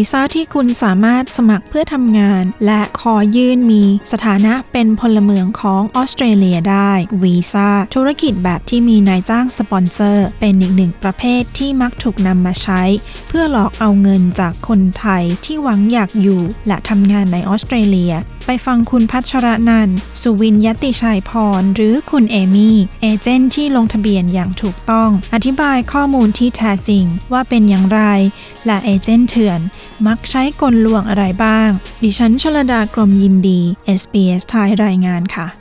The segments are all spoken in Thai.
วีซ่าที่คุณสามารถสมัครเพื่อทำงาน และขอยื่นมีสถานะเป็นพลเมืองของออสเตรเลียได้วีซ่าธุรกิจแบบที่มีนายจ้างสปอนเซอร์ เป็นอีกหนึ่งประเภทที่มักถูกนำมาใช้ เพื่อหลอกเอาเงินจากคนไทยที่หวังอยากอยู่ และทำงานในออสเตรเลีย ไปฟังคุณพัชรนัน สุวินยติชัยพร หรือคุณเอมี่ เอเจนต์ที่ลงทะเบียนอย่างถูกต้อง อธิบายข้อมูลที่แท้จริงว่าเป็นอย่างไร และเอเจนต์เถื่อน มักใช้กลลวงอะไรบ้าง ดิฉันชลดากรมยินดี SBS ไทยรายงานค่ะ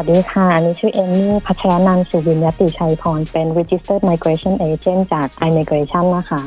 วัสดีค่ะ อันนี้ชื่อเอมมี่พัชรนันสุวินยติชัยพร เป็น Registered Migration Agent จาก immigration นะคะ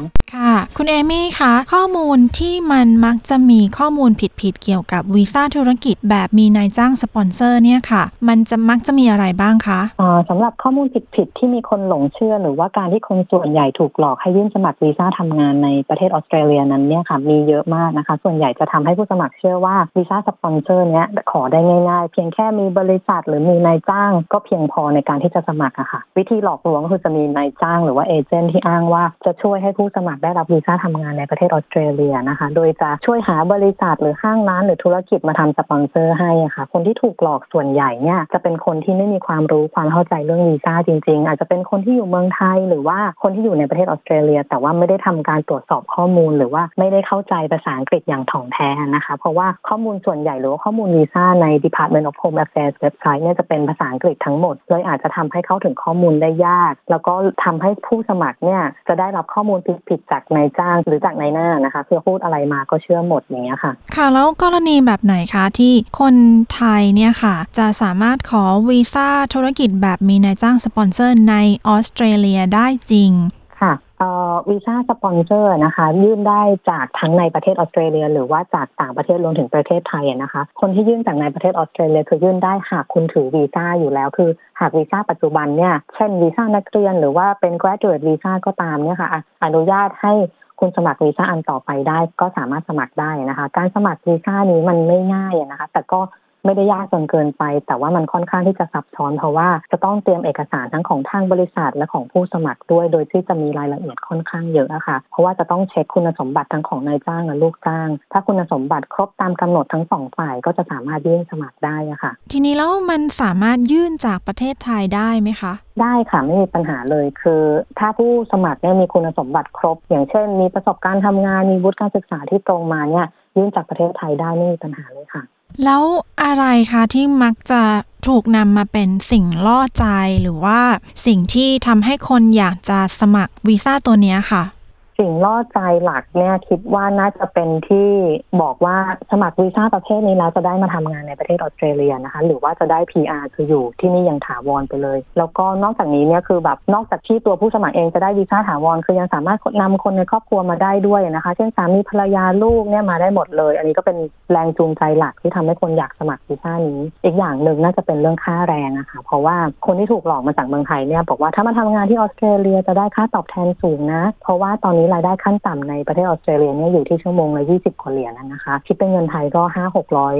คุณเอมี่คะข้อมูลที่มันมักจะมีข้อมูลผิดๆเกี่ยวกับวีซ่าธุรกิจแบบมีนายจ้างสปอนเซอร์เนี่ยค่ะ มันจะมักจะมีอะไรบ้างคะอ่าสำหรับข้อมูลผิดๆที่มีคนหลงเชื่อ หรือว่าการที่คนส่วนใหญ่ถูกหลอกให้ยื่นสมัครวีซ่าทำงานในประเทศออสเตรเลียนั้นเนี่ยค่ะมีเยอะมากนะคะ ส่วนใหญ่จะทำให้ผู้สมัครเชื่อว่าวีซ่าสปอนเซอร์เนี้ยขอได้ง่ายๆ เพียงแค่มีบริษัทหรือมีนายจ้าง ก็เพียงพอในการที่จะสมัครอะค่ะ วิธีหลอกลวงก็คือจะมีนายจ้าง หรือว่าเอเจนต์ที่อ้างว่าจะช่วยให้ผู้สมัครได้รับวีซ่าทำงานในประเทศออสเตรเลียนะคะ โดยจะช่วยหาบริษัทหรือห้างร้านหรือธุรกิจมาทำสปอนเซอร์ให้ค่ะ คนที่ถูกหลอกส่วนใหญ่เนี่ยจะเป็นคนที่ไม่มีความรู้ความเข้าใจเรื่องวีซ่าจริง ๆ อาจจะเป็นคนที่อยู่เมืองไทย หรือว่าคนที่อยู่ในประเทศออสเตรเลีย แต่ว่าไม่ได้ทำการตรวจสอบข้อมูล หรือว่าไม่ได้เข้าใจภาษาอังกฤษอย่างถ่องแท้นะคะ เพราะว่าข้อมูลส่วนใหญ่หรือว่าข้อมูลวีซ่าใน Department of Home Affairs เว็บไซต์เนี่ยจะเป็นภาษาอังกฤษทั้งหมดเลยอาจจะทำให้เข้าถึงข้อมูลได้ยาก แล้วก็ทำให้ผู้สมัครเนี่ยจะได้รับข้อมูลผิดๆจากนายจางหรือจากนายหน้านะคะคือพูดอะไรมาก็เชื่อหมดอย่างเงี้ยค่ะ ค่ะ แล้วกรณีแบบไหนคะที่คนไทยเนี่ยค่ะ จะสามารถขอวีซ่าธุรกิจแบบมีนายจ้างสปอนเซอร์ในออสเตรเลียได้จริงค่ะเอ่อวีซ่าสปอนเซอร์นะคะ ยื่นได้จากทั้งในประเทศออสเตรเลีย หรือว่าจากต่างประเทศรวมถึงประเทศไทยอะนะคะ คนที่ยื่นจากในประเทศออสเตรเลียคือยื่นได้หากคุณถือวีซ่าอยู่แล้ว คือ หากวีซ่าปัจจุบันเนี่ยเช่นวีซ่านักเรียนหรือว่าเป็น graduate วีซ่าก็ตามเนี่ยค่ะอะอนุญาตให้ คุณสมัครวีซ่าอันต่อไปได้ก็สามารถสมัครได้นะคะ การสมัครวีซ่านี้มันไม่ง่ายนะคะ แต่ก็ ไม่ได้ยากจนเกินไป แต่ว่ามันค่อนข้างที่จะซับซ้อน เพราะว่าจะต้องเตรียมเอกสารทั้งของทางบริษัทและของผู้สมัครด้วย โดยที่จะมีรายละเอียดค่อนข้างเยอะอะค่ะเพราะว่าจะต้องเช็คคุณสมบัติทั้งของนายจ้างและลูกจ้าง ถ้าคุณสมบัติครบตามกำหนดทั้งสองฝ่ายก็จะสามารถยื่นสมัครได้อะค่ะ ทีนี้แล้วมันสามารถยื่นจากประเทศไทยได้ไหมคะได้ค่ะไม่มีปัญหาเลยคือ ถ้าผู้สมัครเนี่ยมีคุณสมบัติครบ อย่างเช่น มีประสบการณ์ทำงานมีวุฒิการศึกษาที่ตรงมาเนี่ยยื่นจากประเทศไทยได้ไม่มีปัญหาเลยค่ะ แล้วอะไรคะที่มักจะถูกนำมาเป็นสิ่งล่อใจหรือว่าสิ่งที่ทำให้คนอยากจะสมัครวีซ่าตัวนี้ค่ะ สิ่งล่อใจหลักเนี่ยคิดว่าน่าจะเป็นที่บอกว่าสมัครวีซ่าประเภทนี้แล้วจะได้มาทำงานในประเทศออสเตรเลียนะคะ หรือว่าจะได้ PR คืออยู่ที่นี่อยังถาวรไปเลย แล้วก็นอกจากนี้เนี่ยคือแบบนอกจากที่ตัวผู้สมัครเองจะได้วีซ่าถาวรคือยังสามารถนำคนในครอบครัวมาได้ด้วยนะคะ เช่นสามีภรรยาลูกเนี่ยมาได้หมดเลย อันนี้ก็เป็นแรงจูงใจหลักที่ทำให้คนอยากสมัครวีซ่านี้ อีกอย่างหนึ่งน่าจะเป็นเรื่องค่าแรงอะค่ะเพราะว่าคนที่ถูกหลอกมาจากเมืองไทยเนี่ยบอกว่าถ้ามาทำงานที่ออสเตรเลียจะได้ค่าตอบแทนสูงนะ เพราะว่าตอนนี้รายได้ขั้นต่ำในประเทศออสเตรเลียเนี่ยอยู่ที่ชั่วโมงละ20กว่าเหรียญนะคะคิดเป็นเงินไทยก็ห้าหกร้อย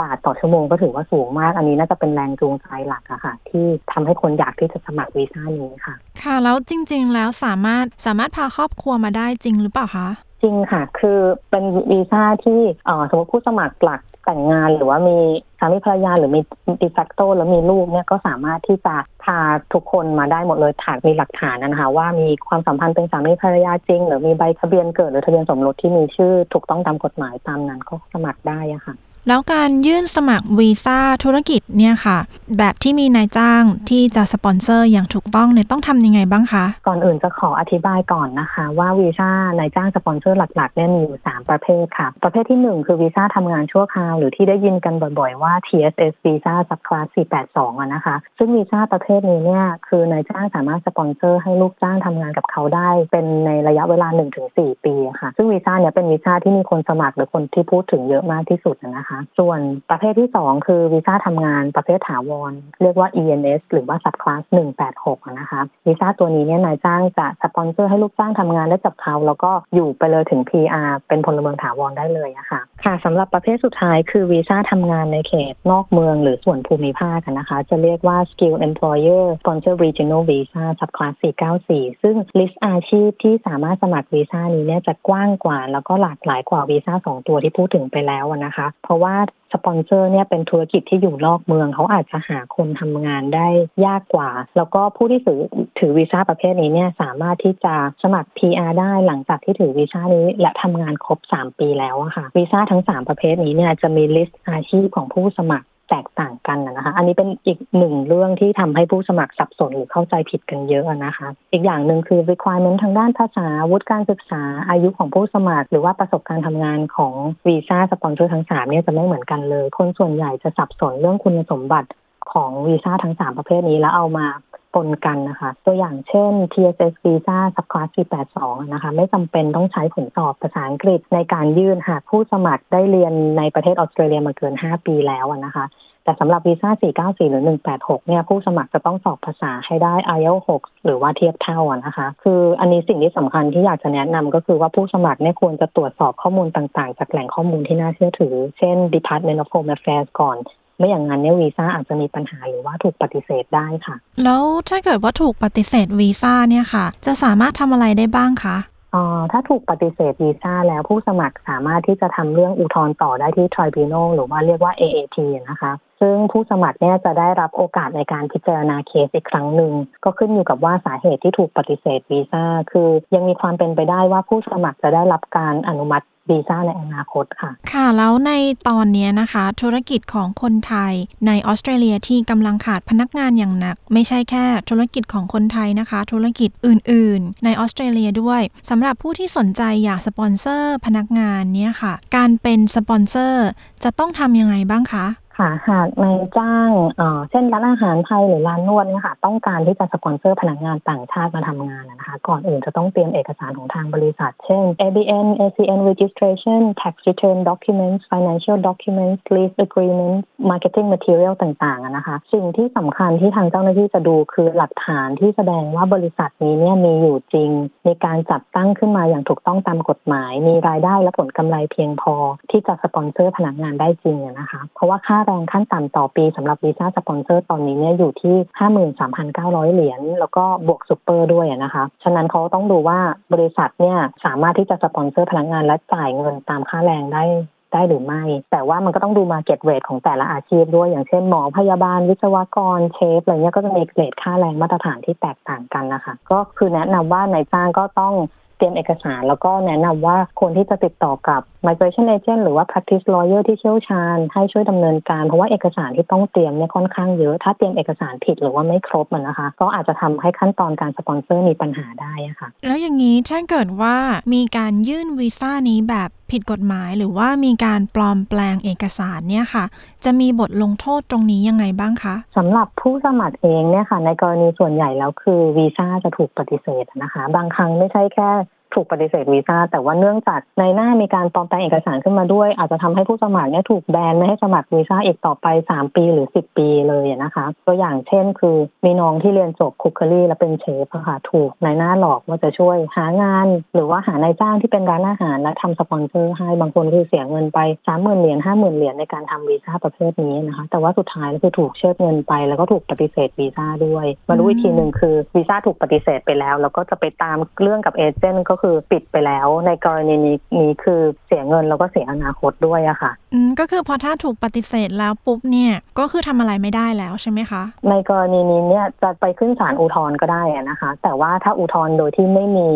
บาทต่อชั่วโมงก็ถือว่าสูงมาก อันนี้น่าจะเป็นแรงจูงใจหลักอะค่ะ ที่ทำให้คนอยากที่จะสมัครวีซ่านี้ค่ะ ค่ะ แล้วจริง ๆ แล้วสามารถสามารถพาครอบครัวมาได้จริงหรือเปล่าคะจริงค่ะ คือเป็นวีซ่าที่เอ่อสมมติผู้สมัครหลัก แต่งงานหรือว่ามีสามีภรรยาหรือมี de facto แล้วมีลูกเนี่ยก็สามารถที่จะพาทุกคนมาได้หมดเลยถ้าหากมีหลักฐานนะคะว่ามีความสัมพันธ์เป็นสามีภรรยาจริง หรือมีใบทะเบียนเกิดหรือทะเบียนสมรสที่มีชื่อถูกต้องตามกฎหมายตามนั้นก็สมัครได้อะค่ะ แล้วการยื่นสมัครวีซ่าธุรกิจเนี่ยค่ะ แบบที่มีนายจ้างที่จะสปอนเซอร์อย่างถูกต้องเนี่ยต้องทำยังไงบ้างคะ ก่อนอื่นจะขออธิบายก่อนนะคะ ว่าวีซ่านายจ้างสปอนเซอร์หลักๆเนี่ยมีอยู่ 3 ประเภทค่ะ ประเภทที่ 1 คือวีซ่าทำงานชั่วคราว หรือที่ได้ยินกันบ่อยๆ ว่า TSS visa subclass 482อะนะคะ ซึ่งวีซ่าประเภทนี้เนี่ยคือนายจ้างสามารถสปอนเซอร์ให้ลูกจ้างทำงานกับเขาได้ เป็นในระยะเวลา 1-4 ปีค่ะ ซึ่งวีซ่าเนี่ยเป็นวีซ่าที่มีคนสมัครหรือคนที่พูดถึงเยอะมากที่สุดนะคะส่วนประเภทที่2คือวีซ่าทำงานประเภทถาวร เรียกว่า ENS หรือว่า subclass 186 นะคะวีซ่าตัวนี้เนี่ยนายจ้างจะสปอนเซอร์ให้ลูกจ้างทำงานได้กับเขา แล้วก็อยู่ไปเลยถึง PR เป็นพลเมืองถาวรได้เลยอะค่ะค่ะสำหรับประเภทสุดท้ายคือวีซ่าทำงานในเขตนอกเมืองหรือส่วนภูมิภาคนะคะ จะเรียกว่า Skill Employer Sponsor Regional Visa Subclass 494 ซึ่ง list อาชีพที่สามารถสมัครวีซ่านี้เนี่ยจะกว้างกว่า แล้วก็หลากหลายกว่าวีซ่าสองตัวที่พูดถึงไปแล้วนะคะ เพราะว่าสปอนเซอร์เนี่ยเป็นธุรกิจที่อยู่นอกเมือง เขาอาจจะหาคนทำงานได้ยากกว่า แล้วก็ผู้ที่ถือถือวีซ่าประเภทนี้เนี่ยสามารถที่จะสมัคร PR ได้หลังจากที่ถือวีซ่านี้ และทำงานครบ 3 ปีแล้วอะค่ะวีซ่าทั้ง 3 ประเภทนี้เนี่ยจะมี list อาชีพของผู้สมัคร แตกต่างกันนะคะ อันนี้เป็นอีกหนึ่งเรื่องที่ทำให้ผู้สมัครสับสนหรือเข้าใจผิดกันเยอะนะคะ อีกอย่างหนึ่งคือ requirement ทางด้านภาษาวุฒิการศึกษาอายุของผู้สมัคร หรือว่าประสบการณ์ทำงานของวีซ่าสปอนเซอร์ทั้ง3เนี่ยจะไม่เหมือนกันเลย คนส่วนใหญ่จะสับสนเรื่องคุณสมบัติของวีซ่าทั้งสามประเภทนี้แล้วเอามา ปนกันนะคะ ตัวอย่างเช่น TSS Visa Subclass 482 นะคะ ไม่จำเป็นต้องใช้ผลสอบภาษาอังกฤษในการยื่นหากผู้สมัครได้เรียนในประเทศออสเตรเลียมาเกิน 5 ปีแล้วนะคะแต่สำหรับวีซ่า 494 หรือ 186 เนี่ย ผู้สมัครจะต้องสอบภาษาให้ได้ IELTS 6 หรือว่าเทียบเท่านะคะ คืออันนี้สิ่งที่สำคัญที่อยากจะแนะนำก็คือว่าผู้สมัครเนี่ยควรจะตรวจสอบข้อมูลต่างๆ จากแหล่งข้อมูลที่น่าเชื่อถือ เช่น Department of Home Affairs ก่อน ไม่อย่างนั้นเนี่ยวีซ่าอาจจะมีปัญหาหรือว่าถูกปฏิเสธได้ค่ะ แล้วถ้าเกิดว่าถูกปฏิเสธวีซ่าเนี่ยค่ะ จะสามารถทำอะไรได้บ้างคะเอ่อถ้าถูกปฏิเสธวีซ่าแล้วผู้สมัครสามารถที่จะทำเรื่องอุทธรณ์ต่อได้ที่ tribunal หรือว่าเรียกว่า AAT นะคะ ซึ่งผู้สมัครเนี่ยจะได้รับโอกาสในการพิจารณาเคสอีกครั้งหนึ่ง ก็ขึ้นอยู่กับว่าสาเหตุที่ถูกปฏิเสธวีซ่าคือยังมีความเป็นไปได้ว่าผู้สมัครจะได้รับการอนุมัติ วีซ่าในอนาคตค่ะ ค่ะ แล้วในตอนนี้นะคะ ธุรกิจของคนไทยในออสเตรเลียที่กำลังขาดพนักงานอย่างหนัก ไม่ใช่แค่ธุรกิจของคนไทยนะคะ ธุรกิจอื่น ๆ ในออสเตรเลียด้วยสำหรับผู้ที่สนใจอยากสปอนเซอร์พนักงานเนี่ยค่ะ การเป็นสปอนเซอร์จะต้องทำยังไงบ้างคะ ค่ะหากนายจ้างเอ่อเช่นร้านอาหารไทยหรือร้านนวดเนี่ยค่ะ ต้องการที่จะสปอนเซอร์พนักงานต่างชาติมาทำงานนะคะ ก่อนอื่นจะต้องเตรียมเอกสารของทางบริษัท เช่น ABN ACN registration tax return documents financial documents lease agreement marketing material ต่างๆนะคะ สิ่งที่สำคัญที่ทางเจ้าหน้าที่จะดูคือหลักฐานที่แสดงว่าบริษัทนี้เนี่ยมีอยู่จริง มีการจัดตั้งขึ้นมาอย่างถูกต้องตามกฎหมาย มีรายได้และผลกำไรเพียงพอ ที่จะสปอนเซอร์พนักงานได้จริงนะคะ เพราะว่าค่าแรงขั้นต่ำต่อปีสำหรับวีซ่าสปอนเซอร์ตอนนี้เนี่ยอยู่ที่ 53,900 เหรียญแล้วก็บวกซูเปอร์ด้วยนะคะ ฉะนั้นเขาต้องดูว่าบริษัทเนี่ยสามารถที่จะสปอนเซอร์พนักงานและจ่ายเงินตามค่าแรงได้ได้หรือไม่ แต่ว่ามันก็ต้องดู market rate ของแต่ละอาชีพด้วย อย่างเช่นหมอพยาบาล วิศวกรเชฟอะไรเงี้ยก็จะมี rate ค่าแรงมาตรฐานที่แตกต่างกันนะคะ ก็คือแนะนำว่านายจ้างก็ต้องเตรียมเอกสาร แล้วก็แนะนำว่าควรที่จะติดต่อกับ migration agent หรือว่า practice lawyer ที่เชี่ยวชาญให้ช่วยดำเนินการ เพราะว่าเอกสารที่ต้องเตรียมเนี่ยค่อนข้างเยอะ ถ้าเตรียมเอกสารผิดหรือว่าไม่ครบมันนะคะ ก็อาจจะทำให้ขั้นตอนการสปอนเซอร์มีปัญหาได้อะค่ะ แล้วอย่างนี้ถ้าเกิดว่ามีการยื่นวีซ่านี้แบบผิดกฎหมาย หรือว่ามีการปลอมแปลงเอกสารเนี่ยค่ะ จะมีบทลงโทษตรงนี้ยังไงบ้างคะสำหรับผู้สมัครเองเนี่ยค่ะ ในกรณีส่วนใหญ่แล้วคือวีซ่าจะถูกปฏิเสธนะคะ บางครั้งไม่ใช่แค่ ถูกปฏิเสธวีซ่าแต่ว่าเนื่องจากในหน้ามีการปลอมแปลงเอกสารขึ้นมาด้วย อาจจะทำให้ผู้สมัครเนี่ยถูกแบนไม่ให้สมัครวีซ่าอีกต่อไป 3 ปีหรือ 10 ปีเลยนะคะตัวอย่างเช่น คือมีน้องที่เรียนจบคุกเคลี่ และเป็นเชฟค่ะถูกในหน้าหลอกว่าจะช่วยหางาน หรือว่าหานายจ้างที่เป็นร้านอาหารและทำสปอนเซอร์ให้บางคนคือเสียเงินไป3 0,000เหรียญ50,000เหรียญในการทำวีซ่าประเภทนี้นะคะ แต่ว่าสุดท้ายก็คือถูกเชิดเงินไป แล้วก็ถูกปฏิเสธวีซ่าด้วย มารู้อีกทีหนึ่งคือวีซ่าถูกปฏิเสธไปแล้ว แล้วก็จะไปตามเรื่องกับเอเจนต์ก็คือปิดไปแล้วในกรณีนี้นี้คือเสียเงินแล้วก็เสียอนาคตด้วยอะค่ะอืมก็คือพอถ้าถูกปฏิเสธแล้วปุ๊บเนี่ยก็คือทำอะไรไม่ได้แล้วใช่ไหมคะ ในกรณีนี้เนี่ยจะไปขึ้นศาลอุทธรณ์ก็ได้อะนะคะ แต่ว่าถ้าอุทธรณ์โดยที่ไม่มี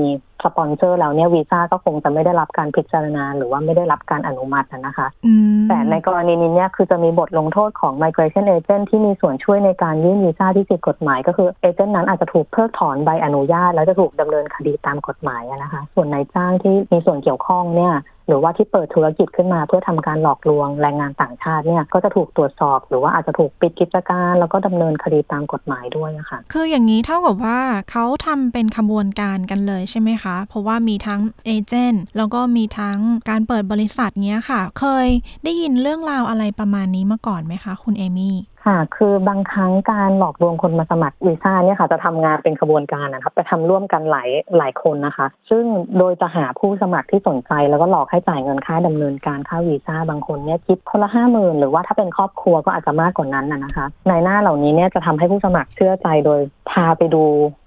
สปอนเซอร์แล้วเนี่ยวีซ่าก็คงจะไม่ได้รับการพิจารณา หรือว่าไม่ได้รับการอนุมัติอะนะคะอืมแต่ในกรณีนี้เนี่ยคือจะมีบทลงโทษของ migration agent ที่มีส่วนช่วยในการยื่นวีซ่าที่ผิดกฎหมาย ก็คือเอเจนต์นั้นอาจจะถูกเพิกถอนใบอนุญาต แล้วจะถูกดำเนินคดีตามกฎหมายอะนะคะ ส่วนนายจ้างที่มีส่วนเกี่ยวข้องเนี่ย หรือว่าที่เปิดธุรกิจขึ้นมาเพื่อทำการหลอกลวงแรงงานต่างชาติเนี่ยก็จะถูกตรวจสอบ หรือว่าอาจจะถูกปิดกิจการ แล้วก็ดำเนินคดีตามกฎหมายด้วยนะคะคืออย่างนี้เท่ากับว่าเขาทำเป็นขบวนการกันเลยใช่ไหมคะ เพราะว่ามีทั้งเอเจนต์แล้วก็มีทั้งการเปิดบริษัทเนี้ยค่ะ เคยได้ยินเรื่องราวอะไรประมาณนี้มาก่อนไหมคะ คุณเอมี่ ค่ะ คือบางครั้งการหลอกลวงคนมาสมัครวีซ่าเนี่ยค่ะ จะทำงานเป็นขบวนการนะครับจะทำร่วมกันหลายหลายคนนะคะ ซึ่งโดยจะหาผู้สมัครที่สนใจ แล้วก็หลอกให้จ่ายเงินค่าดำเนินการค่าวีซ่าบางคนเนี่ยคิดคนละห้าหมื่นหรือว่าถ้าเป็นครอบครัวก็อาจจะมากกว่านั้นนะนะคะในหน้าเหล่านี้เนี่ยจะทำให้ผู้สมัครเชื่อใจโดยพาไปดู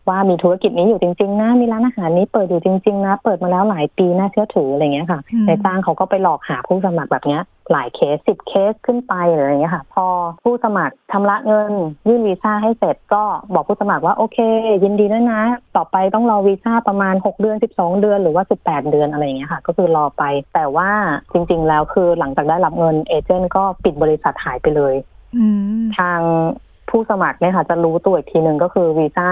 ว่ามีธุรกิจนี้อยู่จริงๆนะมีร้านอาหารนี้เปิดอยู่จริงๆนะเปิดมาแล้วหลายปีน่าเชื่อถืออะไรเงี้ยค่ะอืมในจ้างเขาก็ไปหลอกหาผู้สมัครแบบเนี้ย หลายเคสสิบเคสขึ้นไปหรืออะไรเงี้ยค่ะ พอผู้สมัครชำระเงิน ยื่นวีซ่าให้เสร็จก็บอกผู้สมัครว่าโอเค ยินดีด้วยนะ ต่อไปต้องรอวีซ่าประมาณ 6 เดือน 12 เดือน หรือว่า 18 เดือนอะไรอย่างเงี้ยค่ะ ก็คือรอไป แต่ว่าจริง ๆ แล้วคือหลังจากได้รับเงินเอเจนต์ก็ปิดบริษัทหายไปเลยอืมทางผู้สมัครเนี่ยค่ะจะรู้ตัวอีกทีหนึ่งก็คือวีซ่า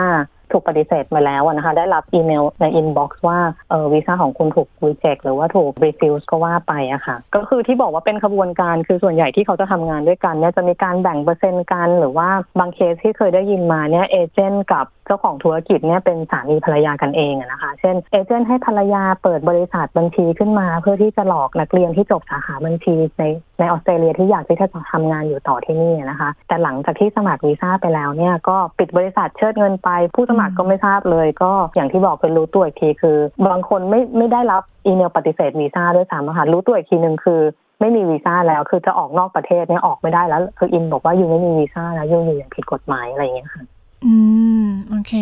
ถูกปฏิเสธมาแล้วนะคะ ได้รับอีเมลใน inbox ว่าเออวีซ่าของคุณถูก reject หรือว่าถูก refuse ก็ว่าไปอะค่ะ ก็คือที่บอกว่าเป็นขบวนการคือส่วนใหญ่ที่เขาจะทำงานด้วยกันเนี่ยจะมีการแบ่งเปอร์เซ็นต์กัน หรือว่าบางเคสที่เคยได้ยินมาเนี่ยเอเจนต์กับเจ้าของธุรกิจเนี่ยเป็นสามีภรรยากันเองอะนะคะ เช่นเอเจนต์ให้ภรรยาเปิดบริษัทบัญชีขึ้นมา เพื่อที่จะหลอกนักเรียนที่จบสาขาบัญชีในในออสเตรเลียที่อยากที่จะทำงานอยู่ต่อที่นี่นะคะ แต่หลังจากที่สมัครวีซ่าไปแล้วเนี่ยก็ปิดบริษัทเชิดเงินไปผู้สมัครก็ไม่ทราบเลย ก็อย่างที่บอกคือรู้ตัวอีกทีคือ บางคนไม่ไม่ได้รับอีเมลปฏิเสธวีซ่าด้วยซ้ำนะค่ะรู้ตัวอีกทีหนึ่งคือ ไม่มีวีซ่าแล้ว คือจะออกนอกประเทศเนี่ยออกไม่ได้แล้ว คืออินบอกว่ายูไม่มีวีซ่าแล้วยูอยู่อย่างผิดกฎหมายอะไรอย่างเงี้ยค่ะ อืม โอเค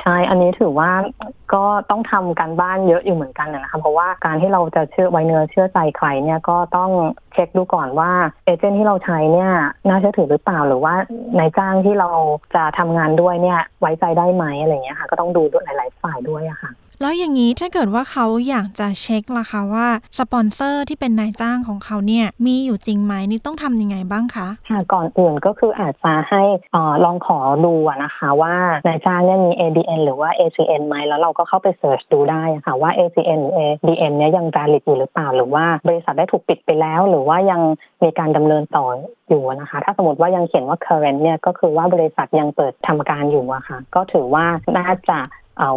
ใช่ อันนี้ถือว่าก็ต้องทำการบ้านเยอะอยู่เหมือนกันนะคะ เพราะว่าการที่เราจะเชื่อไว้เนื้อเชื่อใจใครเนี่ยก็ต้องเช็คดูก่อนว่าเอเจนต์ที่เราใช้เนี่ยน่าเชื่อถือหรือเปล่าหรือว่านายจ้างที่เราจะทำงานด้วยเนี่ยไว้ใจได้ไหมอะไรเงี้ยค่ะ ก็ต้องดูด้วยหลาย ๆ ฝ่ายด้วยอะค่ะ แล้วอย่างนี้ถ้าเกิดว่าเขาอยากจะเช็คล่ะคะว่าสปอนเซอร์ที่เป็นนายจ้างของเขาเนี่ยมีอยู่จริงไหมนี่ต้องทำยังไงบ้างคะค่ะก่อนอื่นก็คืออาจจะให้ออลองขอดูนะคะว่านายจ้างเนี่ยมี ABN หรือว่า ACN ไหมแล้วเราก็เข้าไป search ดูได้อะค่ะว่า ACN หรือ ABN เนี่ยยัง valid อยู่หรือเปล่า หรือว่าบริษัทได้ถูกปิดไปแล้ว หรือว่ายังมีการดำเนินต่ออยู่นะคะ ถ้าสมมติว่ายังเขียนว่า current เนี่ยก็คือว่าบริษัทยังเปิดทำการอยู่อะค่ะ ก็ถือว่าน่าจะ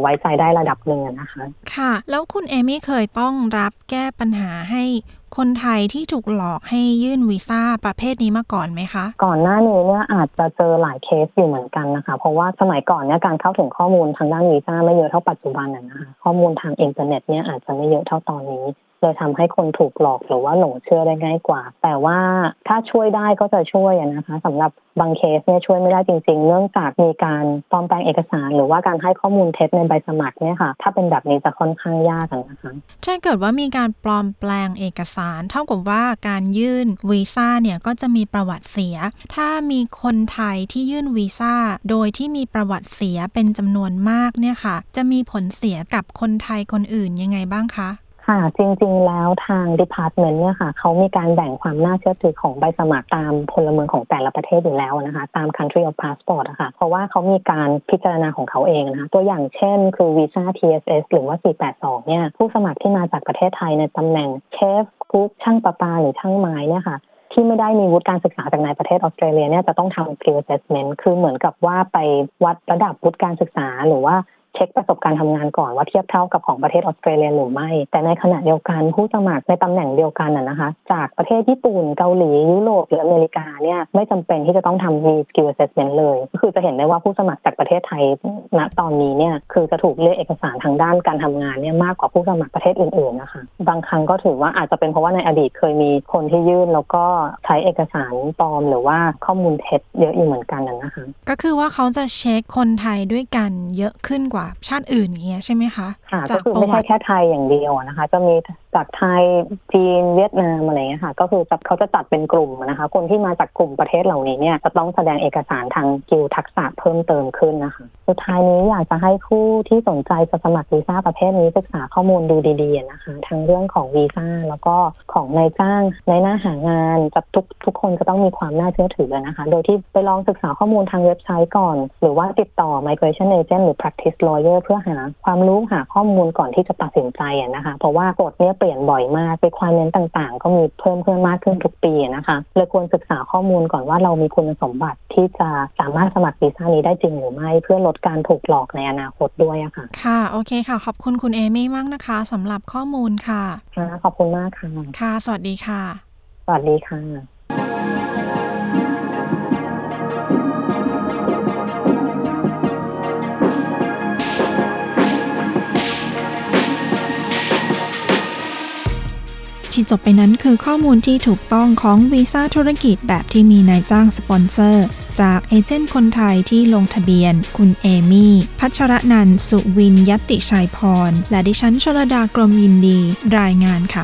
ไว้ใจได้ระดับหนึ่งอะนะคะ ค่ะ แล้วคุณเอมี่เคยต้องรับแก้ปัญหาให้คนไทยที่ถูกหลอกให้ยื่นวีซ่าประเภทนี้มาก่อนไหมคะ ก่อนหน้านี้เนี่ยอาจจะเจอหลายเคสอยู่เหมือนกันนะคะ เพราะว่าสมัยก่อนเนี่ยการเข้าถึงข้อมูลทางด้านวีซ่าไม่เยอะเท่าปัจจุบันนะนะคะข้อมูลทางอินเทอร์เน็ตเนี่ยอาจจะไม่เยอะเท่าตอนนี้ เลยทำให้คนถูกหลอกหรือว่าหลงเชื่อได้ง่ายกว่า แต่ว่าถ้าช่วยได้ก็จะช่วยนะคะสำหรับบางเคสเนี่ยช่วยไม่ได้จริง ๆ เนื่องจากมีการปลอมแปลงเอกสาร หรือว่าการให้ข้อมูลเท็จในใบสมัครเนี่ยค่ะ ถ้าเป็นแบบนี้จะค่อนข้างยากนะคะถ้าเกิดว่ามีการปลอมแปลงเอกสาร เท่ากับว่าการยื่นวีซ่าเนี่ยก็จะมีประวัติเสีย ถ้ามีคนไทยที่ยื่นวีซ่าโดยที่มีประวัติเสียเป็นจำนวนมากเนี่ยค่ะ จะมีผลเสียกับคนไทยคนอื่นยังไงบ้างคะ ค่ะ จริงๆ แล้วทาง Department เนี่ยค่ะเขามีการแบ่งความน่าเชื่อถือของใบสมัครตามพลเมืองของแต่ละประเทศอยู่แล้วนะคะตาม country of passport อะค่ะเพราะว่าเขามีการพิจารณาของเขาเองนะคะตัวอย่างเช่น คือวีซ่า TSS หรือว่า 482 เนี่ยผู้สมัครที่มาจากประเทศไทยในตำแหน่งเชฟคุกช่างประปาหรือช่างไม้เนี่ยค่ะที่ไม่ได้มีวุฒิการศึกษาจากในประเทศออสเตรเลียเนี่ยจะต้องทำ skill assessment คือเหมือนกับว่าไปวัดระดับวุฒิการศึกษาหรือว่า เช็คประสบการณ์ทำงานก่อนว่าเทียบเท่ากับของประเทศออสเตรเลียหรือไม่ แต่ในขณะเดียวกันผู้สมัครในตำแหน่งเดียวกันน่ะนะคะ จากประเทศญี่ปุ่นเกาหลียุโรปหรืออเมริกาเนี่ยไม่จำเป็นที่จะต้องทำ re skill assessment เลยก็คือจะเห็นได้ว่าผู้สมัครจากประเทศไทยณตอนนี้เนี่ยคือจะถูกเรียกเอกสารทางด้านการทำงานเนี่ยมากกว่าผู้สมัครประเทศอื่นๆนะคะบางครั้งก็ถือว่าอาจจะเป็นเพราะว่าในอดีตเคยมีคนที่ยื่นแล้วก็ใช้เอกสารปลอมหรือว่าข้อมูลเท็จเยอะอยู่เหมือนกันนะคะก็คือว่าเขาจะเช็คคนไทยด้วยกันเยอะขึ้นกว่าชาติอื่นอย่างเงี้ยใช่ไหมคะค่ะจาก็กคือประไม่วัใช่ติแค่ไทยอย่างเดียวนะคะ จะมีจากไทยจีนเวียดนามอะไรเงี้ยค่ะ ก็คือเขาจะจัดเป็นกลุ่มนะคะ คนที่มาจากกลุ่มประเทศเหล่านี้เนี่ยจะต้องแสดงเอกสารทางกิลทักษะเพิ่มเติมขึ้นนะคะสุดท้ายนี้อยากจะให้ผู้ที่สนใจจะสมัครวีซ่าประเภทนี้ศึกษาข้อมูลดูดีๆนะคะทั้งเรื่องของวีซ่าแล้วก็ของนายจ้างในหน้าหางานจะทุกทุกคนจะต้องมีความน่าเชื่อถือนะคะ โดยที่ไปลองศึกษาข้อมูลทางเว็บไซต์ก่อน หรือว่าติดต่อ migration agent หรือ practice lawyer เพื่อหาความรู้หาข้อมูลก่อนที่จะตัดสินใจนะคะ เพราะว่ากฎเนี้ยเปลี่ยนบ่อยมากไปความเน้นต่างๆ ก็มีเพิ่มเพิ่มมากขึ้นทุกปีอะนะคะเลยควรศึกษาข้อมูลก่อนว่าเรามีคุณสมบัติที่จะสามารถสมัครวีซ่านี้ได้จริงหรือไม่ เพื่อลดการถูกหลอกในอนาคตด้วยอะค่ะ ค่ะ โอเคค่ะ ขอบคุณคุณเอมี่มากนะคะสำหรับข้อมูลค่ะ ค่ะ ขอบคุณมากค่ะ ค่ะ สวัสดีค่ะ สวัสดีค่ะ ที่จบไปนั้นคือข้อมูลที่ถูกต้องของวีซ่าธุรกิจแบบที่มีนายจ้างสปอนเซอร์ จากเอเจนต์คนไทยที่ลงทะเบียน คุณเอมี่ พัชรนันสุวินยตติชัยพร และดิฉันชลดากรมยินดี รายงานค่ะ